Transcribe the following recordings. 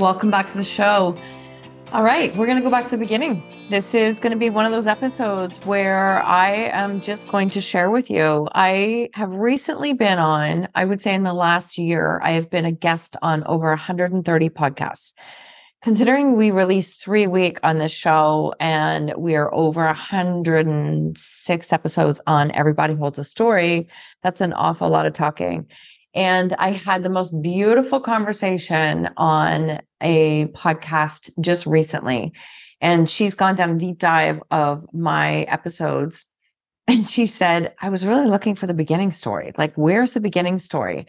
Welcome back to the show. All right, we're going to go back to the beginning. This is going to be one of those episodes where I am just going to share with you. I have recently been on, I would say in the last year, I have been a guest on over 130 podcasts. Considering we released three a week on this show and we are over 106 episodes on Every Body Holds a Story, that's an awful lot of talking. And I had the most beautiful conversation on a podcast just recently. And she's gone down a deep dive of my episodes. And she said, I was really looking for the beginning story. Like, where's the beginning story?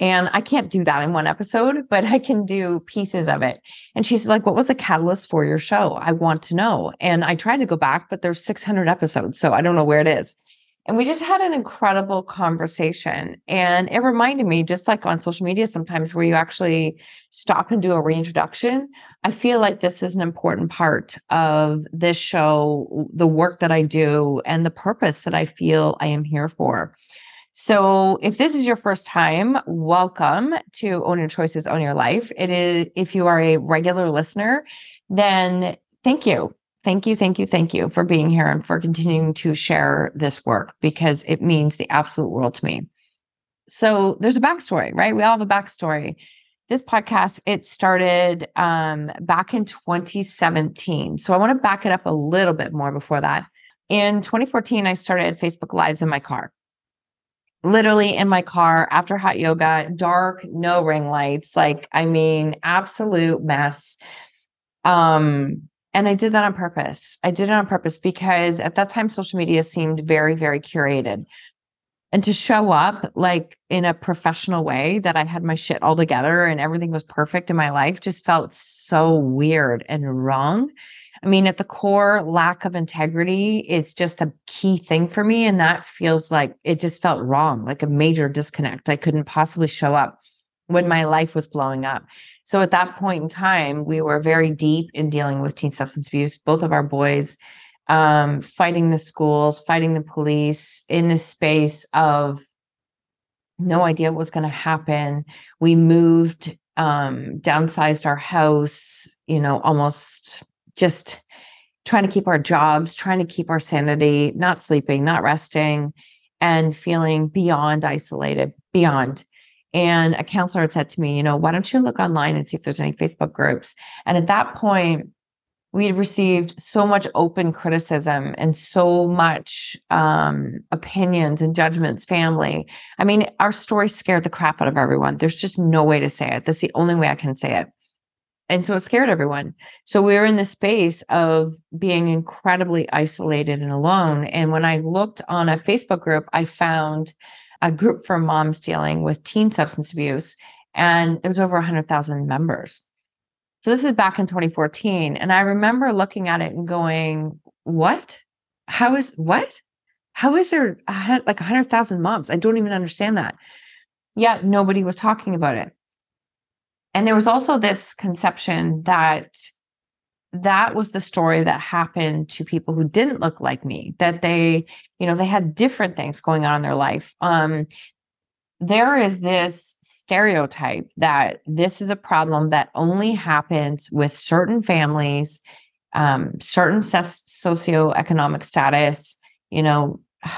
And I can't do that in one episode, but I can do pieces of it. And she's like, What was the catalyst for your show? I want to know. And I tried to go back, but there's 600 episodes. So I don't know where it is. And we just had an incredible conversation. And it reminded me, just like on social media, sometimes where you actually stop and do a reintroduction. I feel like this is an important part of this show, the work that I do, and the purpose that I feel I am here for. So, if this is your first time, welcome to Own Your Choices, Own Your Life. It is, if you are a regular listener, then thank you Thank you, thank you, thank you for being here and for continuing to share this work because it means the absolute world to me. So there's a backstory, right? We all have a backstory. This podcast, it started um, back in 2017. So I want to back it up a little bit more before that. In 2014, I started Facebook Lives in my car. Literally in my car after hot yoga, dark, no ring lights. Like, I mean, absolute mess. Um, and I did that on purpose. I did it on purpose because at that time, social media seemed very, very curated. And to show up like in a professional way that I had my shit all together and everything was perfect in my life just felt so weird and wrong. I mean, at the core, lack of integrity is just a key thing for me. And that feels like it just felt wrong, like a major disconnect. I couldn't possibly show up when my life was blowing up. So at that point in time, we were very deep in dealing with teen substance abuse. Both of our boys um, fighting the schools, fighting the police in this space of no idea what was going to happen. We moved, um, downsized our house, you know, almost just trying to keep our jobs, trying to keep our sanity, not sleeping, not resting, and feeling beyond isolated, beyond. And a counselor had said to me, you know, why don't you look online and see if there's any Facebook groups? And at that point, we had received so much open criticism and so much um, opinions and judgments, family. I mean, our story scared the crap out of everyone. There's just no way to say it. That's the only way I can say it. And so it scared everyone. So we were in the space of being incredibly isolated and alone. And when I looked on a Facebook group, I found a group for moms dealing with teen substance abuse, and it was over 100,000 members. So this is back in 2014. And I remember looking at it and going, what? How is what? How is there a, like 100,000 moms? I don't even understand that. Yet nobody was talking about it. And there was also this conception that that was the story that happened to people who didn't look like me that they you know they had different things going on in their life. Um there is this stereotype that this is a problem that only happens with certain families um certain socioeconomic status you know.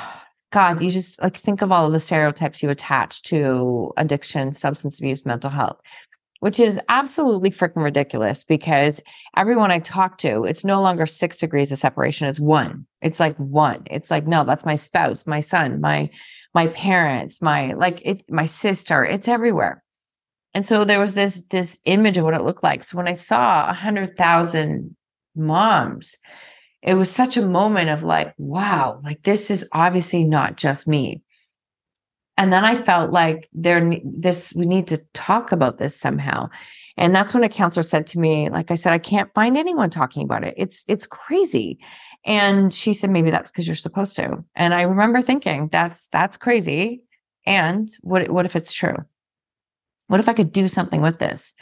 God you just like think of all of the stereotypes you attach to addiction substance abuse mental health which is absolutely freaking ridiculous because everyone I talk to, it's no longer six degrees of separation. It's one. It's like one. It's like, no, that's my spouse, my son, my my parents, my like it, my sister. It's everywhere. And so there was this this image of what it looked like. So when I saw a hundred thousand moms, it was such a moment of like, wow, like this is obviously not just me. And then I felt like there this we need to talk about this somehow. And that's when a counselor said to me, like I said, I can't find anyone talking about it. It's it's crazy. And she said, maybe that's because you're supposed to. And I remember thinking, that's that's crazy. And what what if it's true? What if I could do something with this?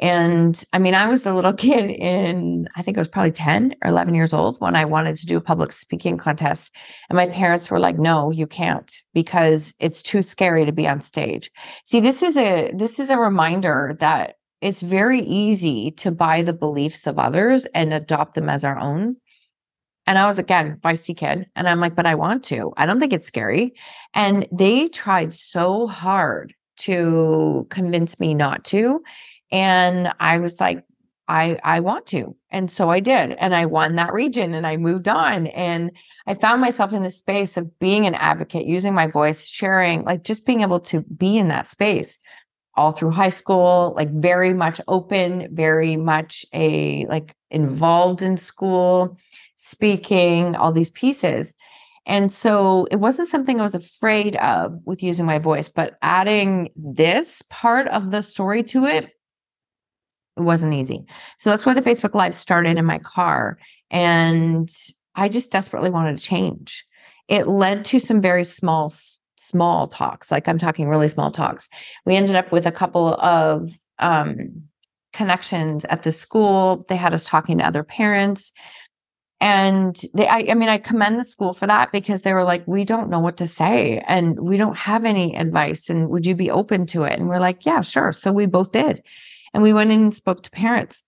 And I mean, I was a little kid in, I think I was probably 10 or 11 years old when I wanted to do a public speaking contest. And my parents were like, no, you can't because it's too scary to be on stage. See, this is a, this is a reminder that it's very easy to buy the beliefs of others and adopt them as our own. And I was again feisty kid, and I'm like, but I want to. I don't think it's scary. And they tried so hard to convince me not to. And I was like, I I want to. And so I did. And I won that region and I moved on. And I found myself in the space of being an advocate, using my voice, sharing, like just being able to be in that space all through high school, like very much open, very much a like involved in school, speaking, all these pieces. And so it wasn't something I was afraid of with using my voice, but adding this part of the story to it it wasn't easy. So that's where the Facebook Live started in my car. And I just desperately wanted to change. It led to some very small, small talks. Like I'm talking really small talks. We ended up with a couple of um, connections at the school. They had us talking to other parents. And they, I, I mean, I commend the school for that because they were like, we don't know what to say and we don't have any advice. And would you be open to it? And we're like, yeah, sure. So we both did. And we went in and spoke to parents.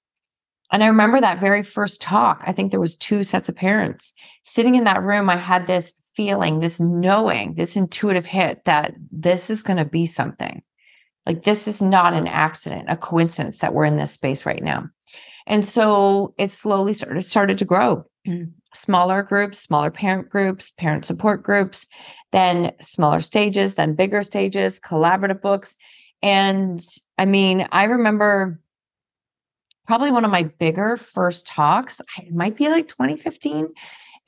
And I remember that very first talk. I think there was two sets of parents sitting in that room. I had this feeling, this knowing, this intuitive hit that this is going to be something. Like this is not an accident, a coincidence that we're in this space right now. And so it slowly started started to grow. Mm. Smaller groups, smaller parent groups, parent support groups, then smaller stages, then bigger stages, collaborative books. And I mean, I remember probably one of my bigger first talks, it might be like 2015,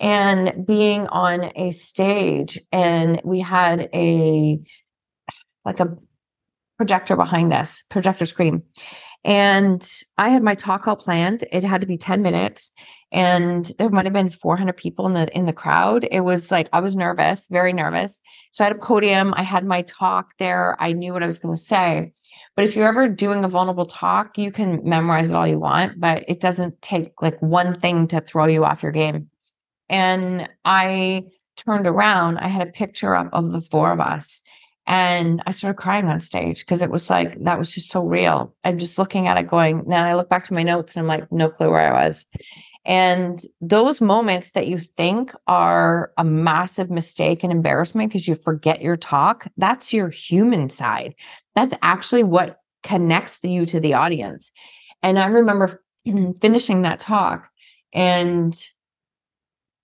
and being on a stage, and we had a like a projector behind us, projector screen. And I had my talk all planned. It had to be 10 minutes and there might have been 400 people in the in the crowd. It was like i was nervous very nervous. So i had a podium. I had my talk there. I knew what i was going to say. But if you're ever doing a vulnerable talk you can memorize it all you want but it doesn't take like one thing to throw you off your game. And i turned around. I had a picture up of the four of us and i started crying on stage because it was like that was just so real i'm just looking at it going now i look back to my notes and i'm like no clue where i was and those moments that you think are a massive mistake and embarrassment because you forget your talk, that's your human side. That's actually what connects you to the audience. And I remember finishing that talk and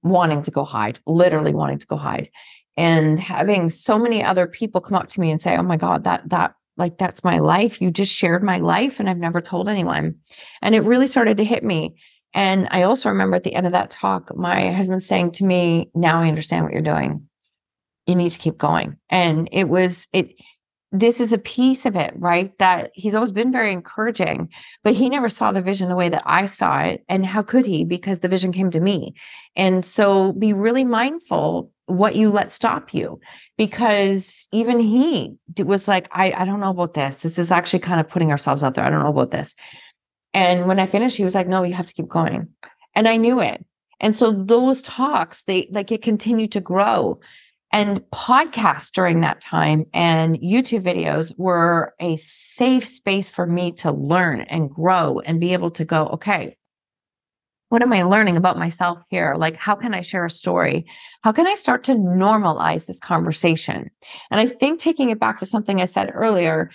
wanting to go hide, literally wanting to go hide. And having so many other people come up to me and say, Oh my God, that, that, like, that's my life. You just shared my life and I've never told anyone. And it really started to hit me and I also remember at the end of that talk, my husband saying to me, Now I understand what you're doing. You need to keep going. And it was, it, this is a piece of it, right? That he's always been very encouraging, but he never saw the vision the way that I saw it. And how could he? Because the vision came to me. And so be really mindful what you let stop you because even he was like, I, I don't know about this. This is actually kind of putting ourselves out there. I don't know about this. And when I finished, he was like, no, you have to keep going. And I knew it. And so those talks, they like it continued to grow. And podcasts during that time and YouTube videos were a safe space for me to learn and grow and be able to go, okay, what am I learning about myself here? Like, how can I share a story? How can I start to normalize this conversation? And I think taking it back to something I said earlier,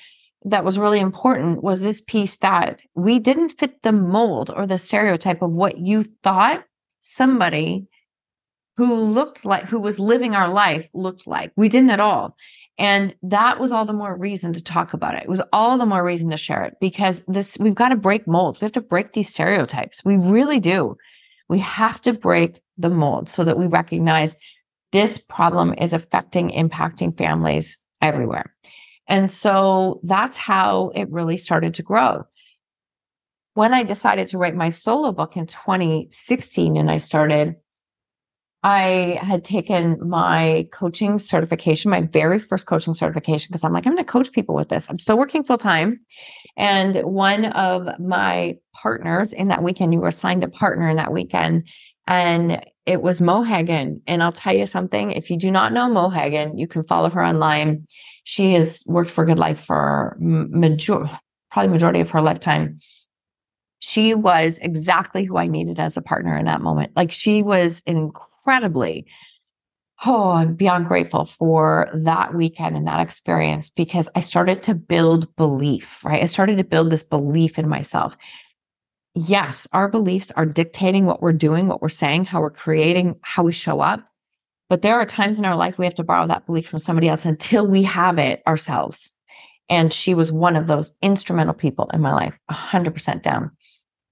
that was really important was this piece that we didn't fit the mold or the stereotype of what you thought somebody who looked like who was living our life looked like. We didn't at all. And that was all the more reason to talk about it. It was all the more reason to share it because this we've got to break molds. We have to break these stereotypes. We really do. We have to break the mold so that we recognize this problem is affecting, impacting families everywhere. And so that's how it really started to grow. When I decided to write my solo book in 2016 and I started, I had taken my coaching certification, my very first coaching certification, because I'm like, I'm going to coach people with this. I'm still working full time. And one of my partners in that weekend, you were assigned a partner in that weekend, and it was Mo Hagan. And I'll tell you something if you do not know Mo Hagan, you can follow her online. She has worked for GoodLife for major, probably majority of her lifetime. She was exactly who I needed as a partner in that moment. Like she was incredibly, oh, I'm beyond grateful for that weekend and that experience because I started to build belief, right? I started to build this belief in myself. Yes, our beliefs are dictating what we're doing, what we're saying, how we're creating, how we show up. But there are times in our life we have to borrow that belief from somebody else until we have it ourselves. And she was one of those instrumental people in my life, 100% down.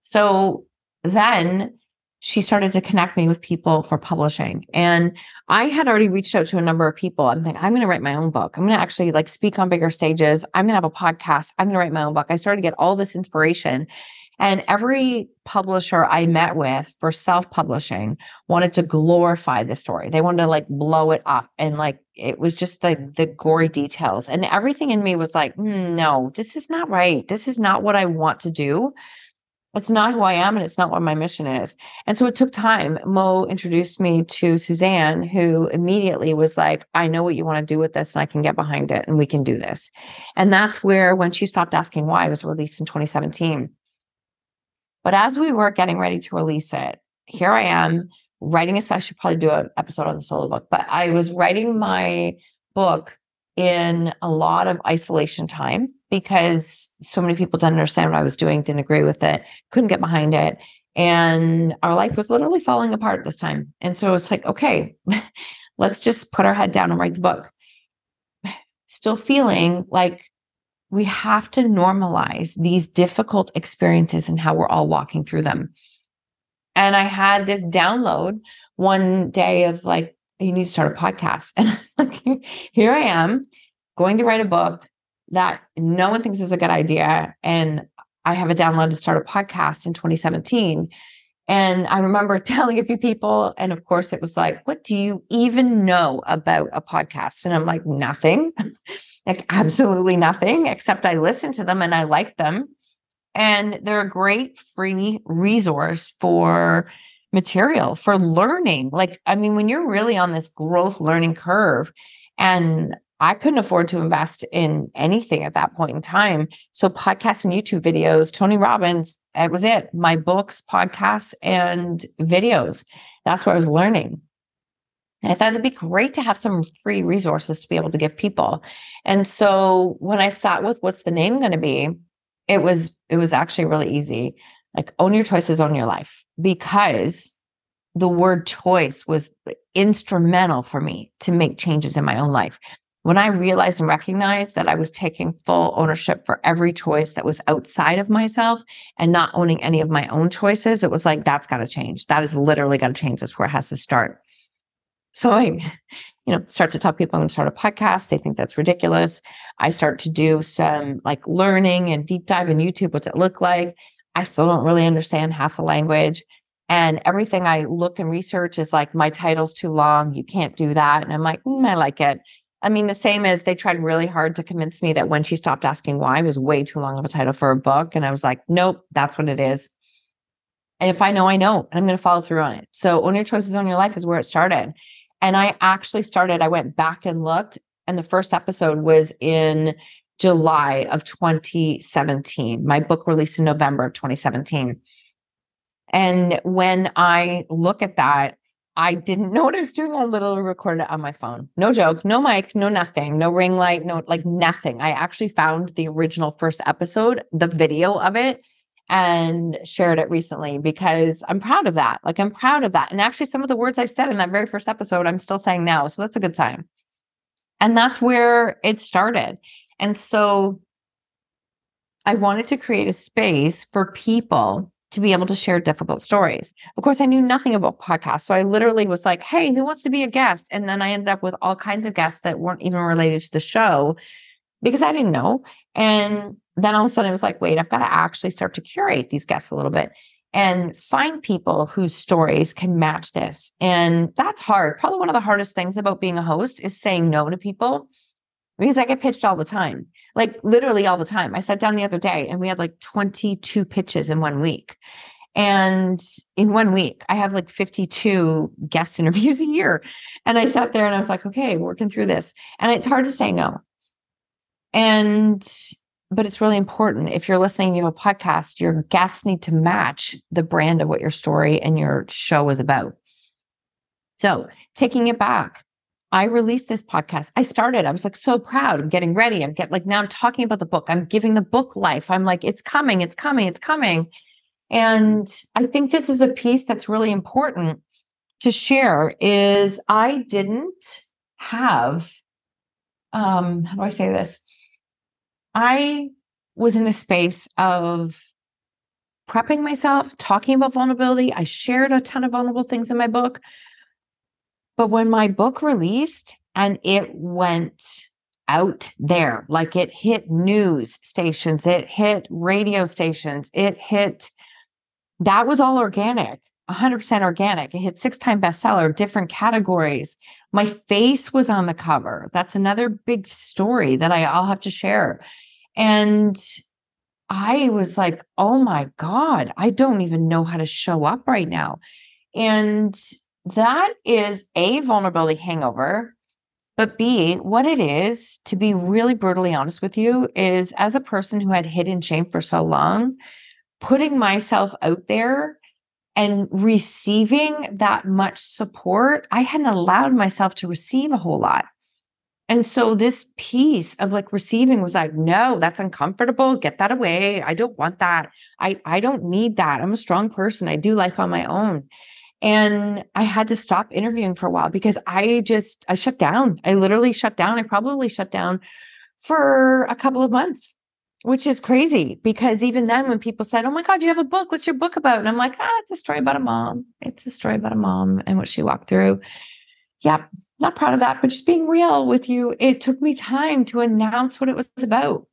So then she started to connect me with people for publishing. And I had already reached out to a number of people. I'm thinking, I'm going to write my own book. I'm going to actually like speak on bigger stages. I'm going to have a podcast. I'm going to write my own book. I started to get all this inspiration. And every publisher I met with for self publishing wanted to glorify the story. They wanted to like blow it up. And like it was just the, the gory details. And everything in me was like, mm, no, this is not right. This is not what I want to do. It's not who I am and it's not what my mission is. And so it took time. Mo introduced me to Suzanne, who immediately was like, I know what you want to do with this and I can get behind it and we can do this. And that's where, when she stopped asking why, it was released in 2017 but as we were getting ready to release it, here I am writing a. I should probably do an episode on the solo book, but I was writing my book in a lot of isolation time because so many people didn't understand what I was doing, didn't agree with it, couldn't get behind it. And our life was literally falling apart this time. And so it's like, okay, let's just put our head down and write the book. Still feeling like we have to normalize these difficult experiences and how we're all walking through them. And I had this download one day of like, you need to start a podcast. And here I am going to write a book that no one thinks is a good idea. And I have a download to start a podcast in 2017. And I remember telling a few people, and of course, it was like, What do you even know about a podcast? And I'm like, Nothing. like absolutely nothing except I listen to them and I like them. And they're a great free resource for material, for learning. Like, I mean, when you're really on this growth learning curve, and I couldn't afford to invest in anything at that point in time. So, podcasts and YouTube videos, Tony Robbins, that was it. My books, podcasts, and videos. That's what I was learning. And I thought it'd be great to have some free resources to be able to give people. And so when I sat with what's the name going to be, it was it was actually really easy. Like own your choices, own your life, because the word choice was instrumental for me to make changes in my own life. When I realized and recognized that I was taking full ownership for every choice that was outside of myself and not owning any of my own choices, it was like, that's got to change. That is literally got to change. That's where it has to start. So I, you know, start to tell people I'm going to start a podcast. They think that's ridiculous. I start to do some like learning and deep dive in YouTube. What's it look like? I still don't really understand half the language. And everything I look and research is like, my title's too long. You can't do that. And I'm like, mm, I like it. I mean, the same as they tried really hard to convince me that when she stopped asking why was way too long of a title for a book. And I was like, nope, that's what it is. And if I know, I know, and I'm going to follow through on it. So own your choices, own your life is where it started. And I actually started, I went back and looked, and the first episode was in July of 2017. My book released in November of 2017. And when I look at that, I didn't was doing. I literally recorded it on my phone. No joke, no mic, no nothing, no ring light, no like nothing. I actually found the original first episode, the video of it, and shared it recently because I'm proud of that. Like, I'm proud of that. And actually, some of the words I said in that very first episode, I'm still saying now. So that's a good sign. And that's where it started. And so I wanted to create a space for people to be able to share difficult stories. Of course, I knew nothing about podcasts. So I literally was like, hey, who wants to be a guest? And then I ended up with all kinds of guests that weren't even related to the show because I didn't know. And then all of a sudden I was like, wait, I've got to actually start to curate these guests a little bit and find people whose stories can match this. And that's hard. Probably one of the hardest things about being a host is saying no to people because I get pitched all the time, like literally all the time. I sat down the other day and we had like 22 pitches in one week. And in one week, I have like 52 guest interviews a year. And I sat there and I was like, okay, working through this. And it's hard to say no. And, but it's really important. If you're listening, you have a podcast, your guests need to match the brand of what your story and your show is about. So taking it back, I released this podcast. I started, I was like so proud. I'm getting ready. I'm getting like now I'm talking about the book. I'm giving the book life. I'm like, it's coming, it's coming, it's coming. And I think this is a piece that's really important to share is I didn't have um how do I say this? I was in a space of prepping myself, talking about vulnerability. I shared a ton of vulnerable things in my book. But when my book released and it went out there, like it hit news stations, it hit radio stations, it hit, that was all organic. 100% organic. It hit six time bestseller, different categories. My face was on the cover. That's another big story that I, I'll have to share. And I was like, oh my God, I don't even know how to show up right now. And that is A, vulnerability hangover. But B, what it is, to be really brutally honest with you, is as a person who had hidden shame for so long, putting myself out there and receiving that much support, I hadn't allowed myself to receive a whole lot. And so this piece of like receiving was like, no, that's uncomfortable. Get that away. I don't want that. I, I don't need that. I'm a strong person. I do life on my own. And I had to stop interviewing for a while because I just, I shut down. I literally shut down. I probably shut down for a couple of months, which is crazy because even then, when people said, Oh my God, you have a book. What's your book about? And I'm like, Ah, it's a story about a mom. It's a story about a mom and what she walked through. Yep. Not proud of that, but just being real with you, it took me time to announce what it was about.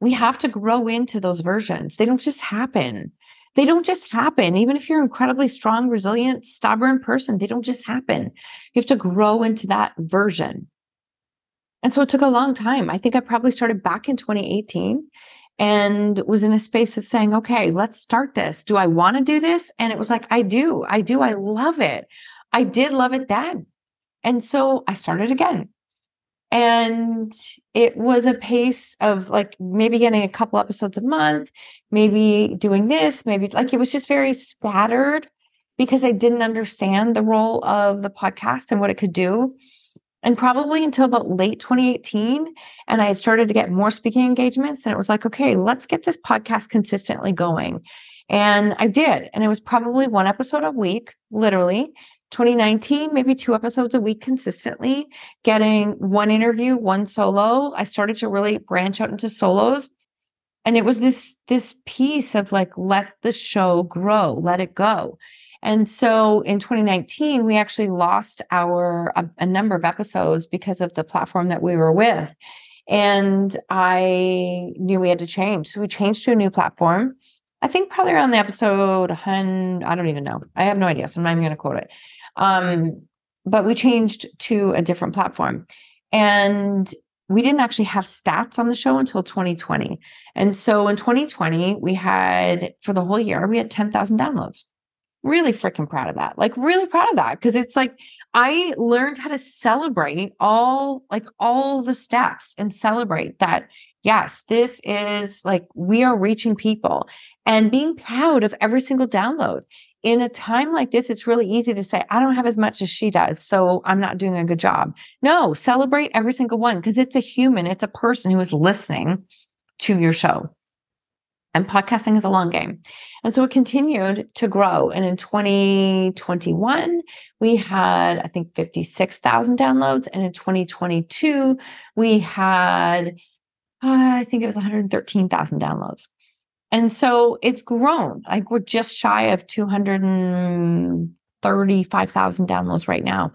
We have to grow into those versions. They don't just happen they don't just happen. Even if you're an incredibly strong, resilient, stubborn person, they don't just happen. You have to grow into that version. And so it took a long time. I think I probably started back in 2018 and was in a space of saying, okay, let's start this. Do I want to do this? And it was like, I do. I do. I love it. I did love it then. And so I started again. And it was a pace of like maybe getting a couple episodes a month, maybe doing this, maybe like it was just very scattered because I didn't understand the role of the podcast and what it could do. And probably until about late 2018. And I had started to get more speaking engagements. And it was like, okay, let's get this podcast consistently going. And I did. And it was probably one episode a week, literally. 2019, maybe two episodes a week consistently, getting one interview, one solo. I started to really branch out into solos. And it was this this piece of like let the show grow, let it go. And so in 2019, we actually lost our a, a number of episodes because of the platform that we were with. And I knew we had to change. So we changed to a new platform. I think probably around the episode, I don't even know. I have no idea. So I'm not even going to quote it. Um, but we changed to a different platform. And we didn't actually have stats on the show until 2020. And so in 2020, we had, for the whole year, we had 10,000 downloads. Really freaking proud of that. Like, really proud of that. Cause it's like, I learned how to celebrate all, like, all the steps and celebrate that. Yes, this is like, we are reaching people and being proud of every single download in a time like this, it's really easy to say, I don't have as much as she does, so I'm not doing a good job. No, celebrate every single one because it's a human, it's a person who is listening to your show. And podcasting is a long game. And so it continued to grow. And in 2021, we had, I think, 56,000 downloads. And in 2022, we had, uh, I think it was 113,000 downloads. And so it's grown. Like we're just shy of 235,000 downloads right now.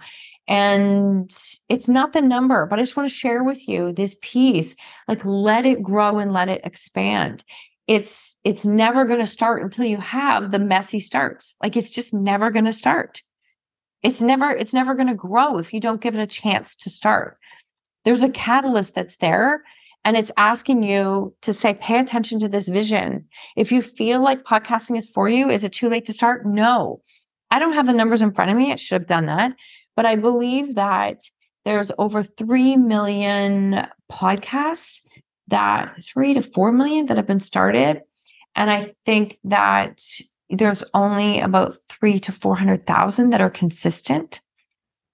And it's not the number, but I just want to share with you this piece. Like let it grow and let it expand. It's it's never going to start until you have the messy starts. Like it's just never going to start. It's never it's never going to grow if you don't give it a chance to start. There's a catalyst that's there and it's asking you to say, pay attention to this vision. If you feel like podcasting is for you, is it too late to start? No. I don't have the numbers in front of me. I should have done that. But I believe that there's over 3 million podcasts that three to 4 million that have been started. And I think that there's only about three to 400,000 that are consistent,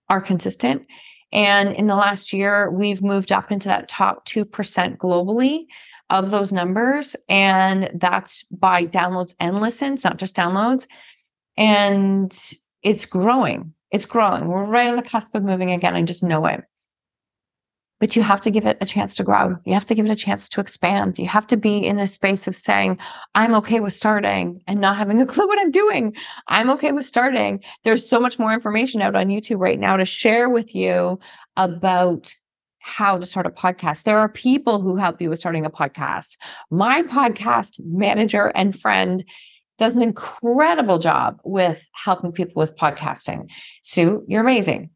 are consistent. And in the last year, we've moved up into that top 2% globally of those numbers. And that's by downloads and listens, not just downloads. And it's growing. It's growing. We're right on the cusp of moving again. I just know it but you have to give it a chance to grow. You have to give it a chance to expand. You have to be in a space of saying, I'm okay with starting and not having a clue what I'm doing. I'm okay with starting. There's so much more information out on YouTube right now to share with you about how to start a podcast. There are people who help you with starting a podcast. My podcast manager and friend does an incredible job with helping people with podcasting. Sue, you're amazing.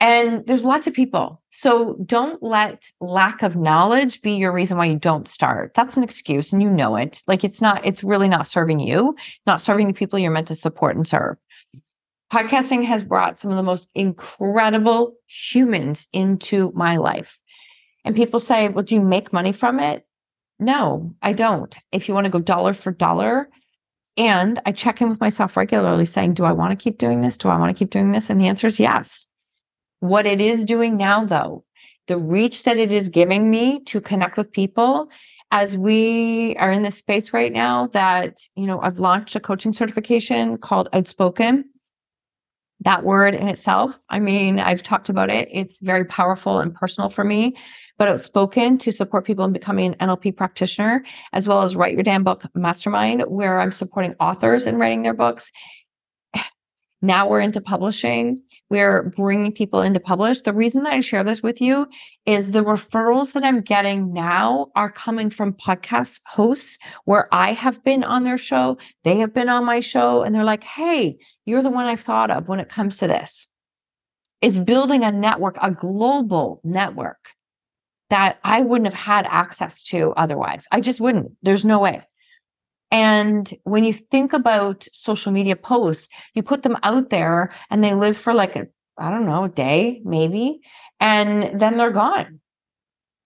And there's lots of people. So don't let lack of knowledge be your reason why you don't start. That's an excuse and you know it. Like it's not, it's really not serving you, not serving the people you're meant to support and serve. Podcasting has brought some of the most incredible humans into my life. And people say, well, do you make money from it? No, I don't. If you want to go dollar for dollar, and I check in with myself regularly saying, do I want to keep doing this? Do I want to keep doing this? And the answer is yes. What it is doing now, though, the reach that it is giving me to connect with people as we are in this space right now that, you know, I've launched a coaching certification called Outspoken. That word in itself, I mean, I've talked about it. It's very powerful and personal for me, but outspoken to support people in becoming an NLP practitioner, as well as Write Your Damn Book Mastermind, where I'm supporting authors in writing their books now we're into publishing. We're bringing people into publish. The reason that I share this with you is the referrals that I'm getting now are coming from podcast hosts where I have been on their show. They have been on my show and they're like, Hey, you're the one I've thought of when it comes to this. It's building a network, a global network that I wouldn't have had access to otherwise. I just wouldn't. There's no way. And when you think about social media posts, you put them out there and they live for like a, I don't know, a day, maybe, and then they're gone.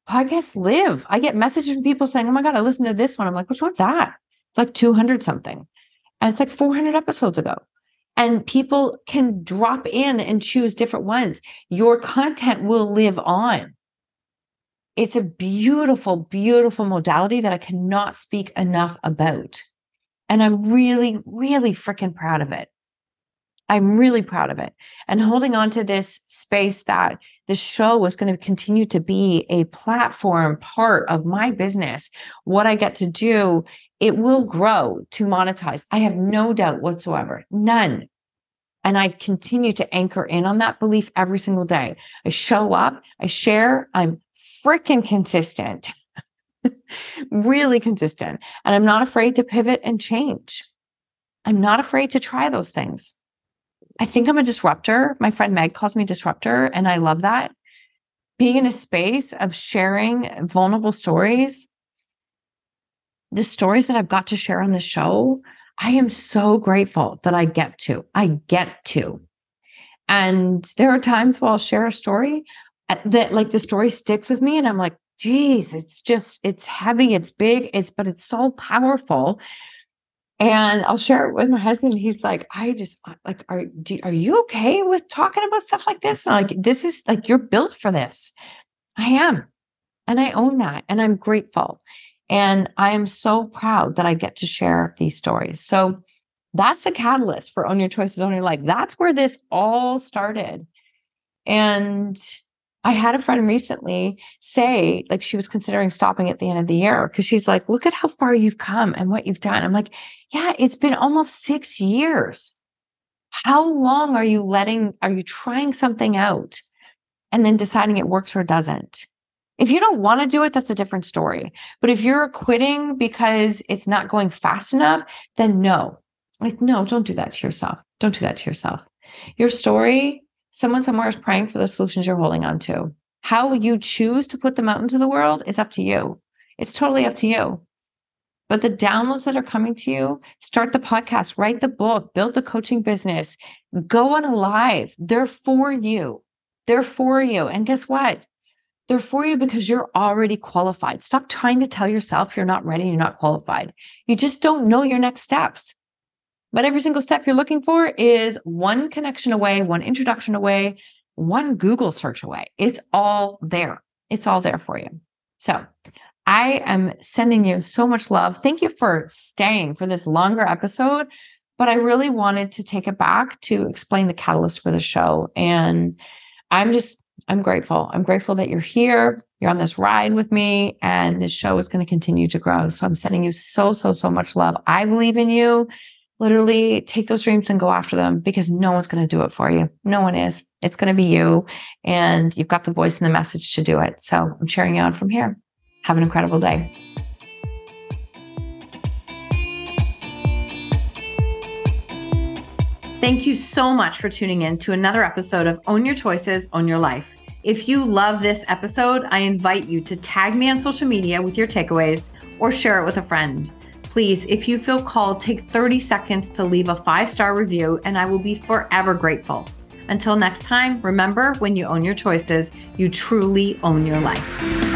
Podcasts live. I get messages from people saying, Oh my God, I listened to this one. I'm like, which one's that? It's like 200 something. And it's like 400 episodes ago. And people can drop in and choose different ones. Your content will live on it's a beautiful, beautiful modality that I cannot speak enough about. And I'm really, really freaking proud of it. I'm really proud of it. And holding on to this space that this show was going to continue to be a platform part of my business, what I get to do, it will grow to monetize. I have no doubt whatsoever, none. And I continue to anchor in on that belief every single day. I show up, I share, I'm freaking consistent, really consistent. And I'm not afraid to pivot and change. I'm not afraid to try those things. I think I'm a disruptor. My friend Meg calls me disruptor, and I love that. Being in a space of sharing vulnerable stories, the stories that I've got to share on the show, I am so grateful that I get to. I get to. And there are times where I'll share a story Uh, that like the story sticks with me and I'm like, geez, it's just, it's heavy, it's big, it's, but it's so powerful. And I'll share it with my husband. He's like, I just like, are do, are you okay with talking about stuff like this? And like, this is like you're built for this. I am, and I own that, and I'm grateful, and I am so proud that I get to share these stories. So that's the catalyst for own your choices, own your life. That's where this all started, and I had a friend recently say, like, she was considering stopping at the end of the year because she's like, look at how far you've come and what you've done. I'm like, yeah, it's been almost six years. How long are you letting, are you trying something out and then deciding it works or doesn't? If you don't want to do it, that's a different story. But if you're quitting because it's not going fast enough, then no. Like, no, don't do that to yourself. Don't do that to yourself. Your story Someone somewhere is praying for the solutions you're holding on to. How you choose to put them out into the world is up to you. It's totally up to you. But the downloads that are coming to you, start the podcast, write the book, build the coaching business, go on a live. They're for you. They're for you. And guess what? They're for you because you're already qualified. Stop trying to tell yourself you're not ready, you're not qualified. You just don't know your next steps. But every single step you're looking for is one connection away, one introduction away, one Google search away. It's all there. It's all there for you. So I am sending you so much love. Thank you for staying for this longer episode. But I really wanted to take it back to explain the catalyst for the show. And I'm just, I'm grateful. I'm grateful that you're here. You're on this ride with me, and this show is going to continue to grow. So I'm sending you so, so, so much love. I believe in you literally take those dreams and go after them because no one's going to do it for you. No one is. It's going to be you. And you've got the voice and the message to do it. So I'm cheering you on from here. Have an incredible day. Thank you so much for tuning in to another episode of Own Your Choices, Own Your Life. If you love this episode, I invite you to tag me on social media with your takeaways or share it with a friend please, if you feel called, take 30 seconds to leave a five star review, and I will be forever grateful. Until next time, remember when you own your choices, you truly own your life.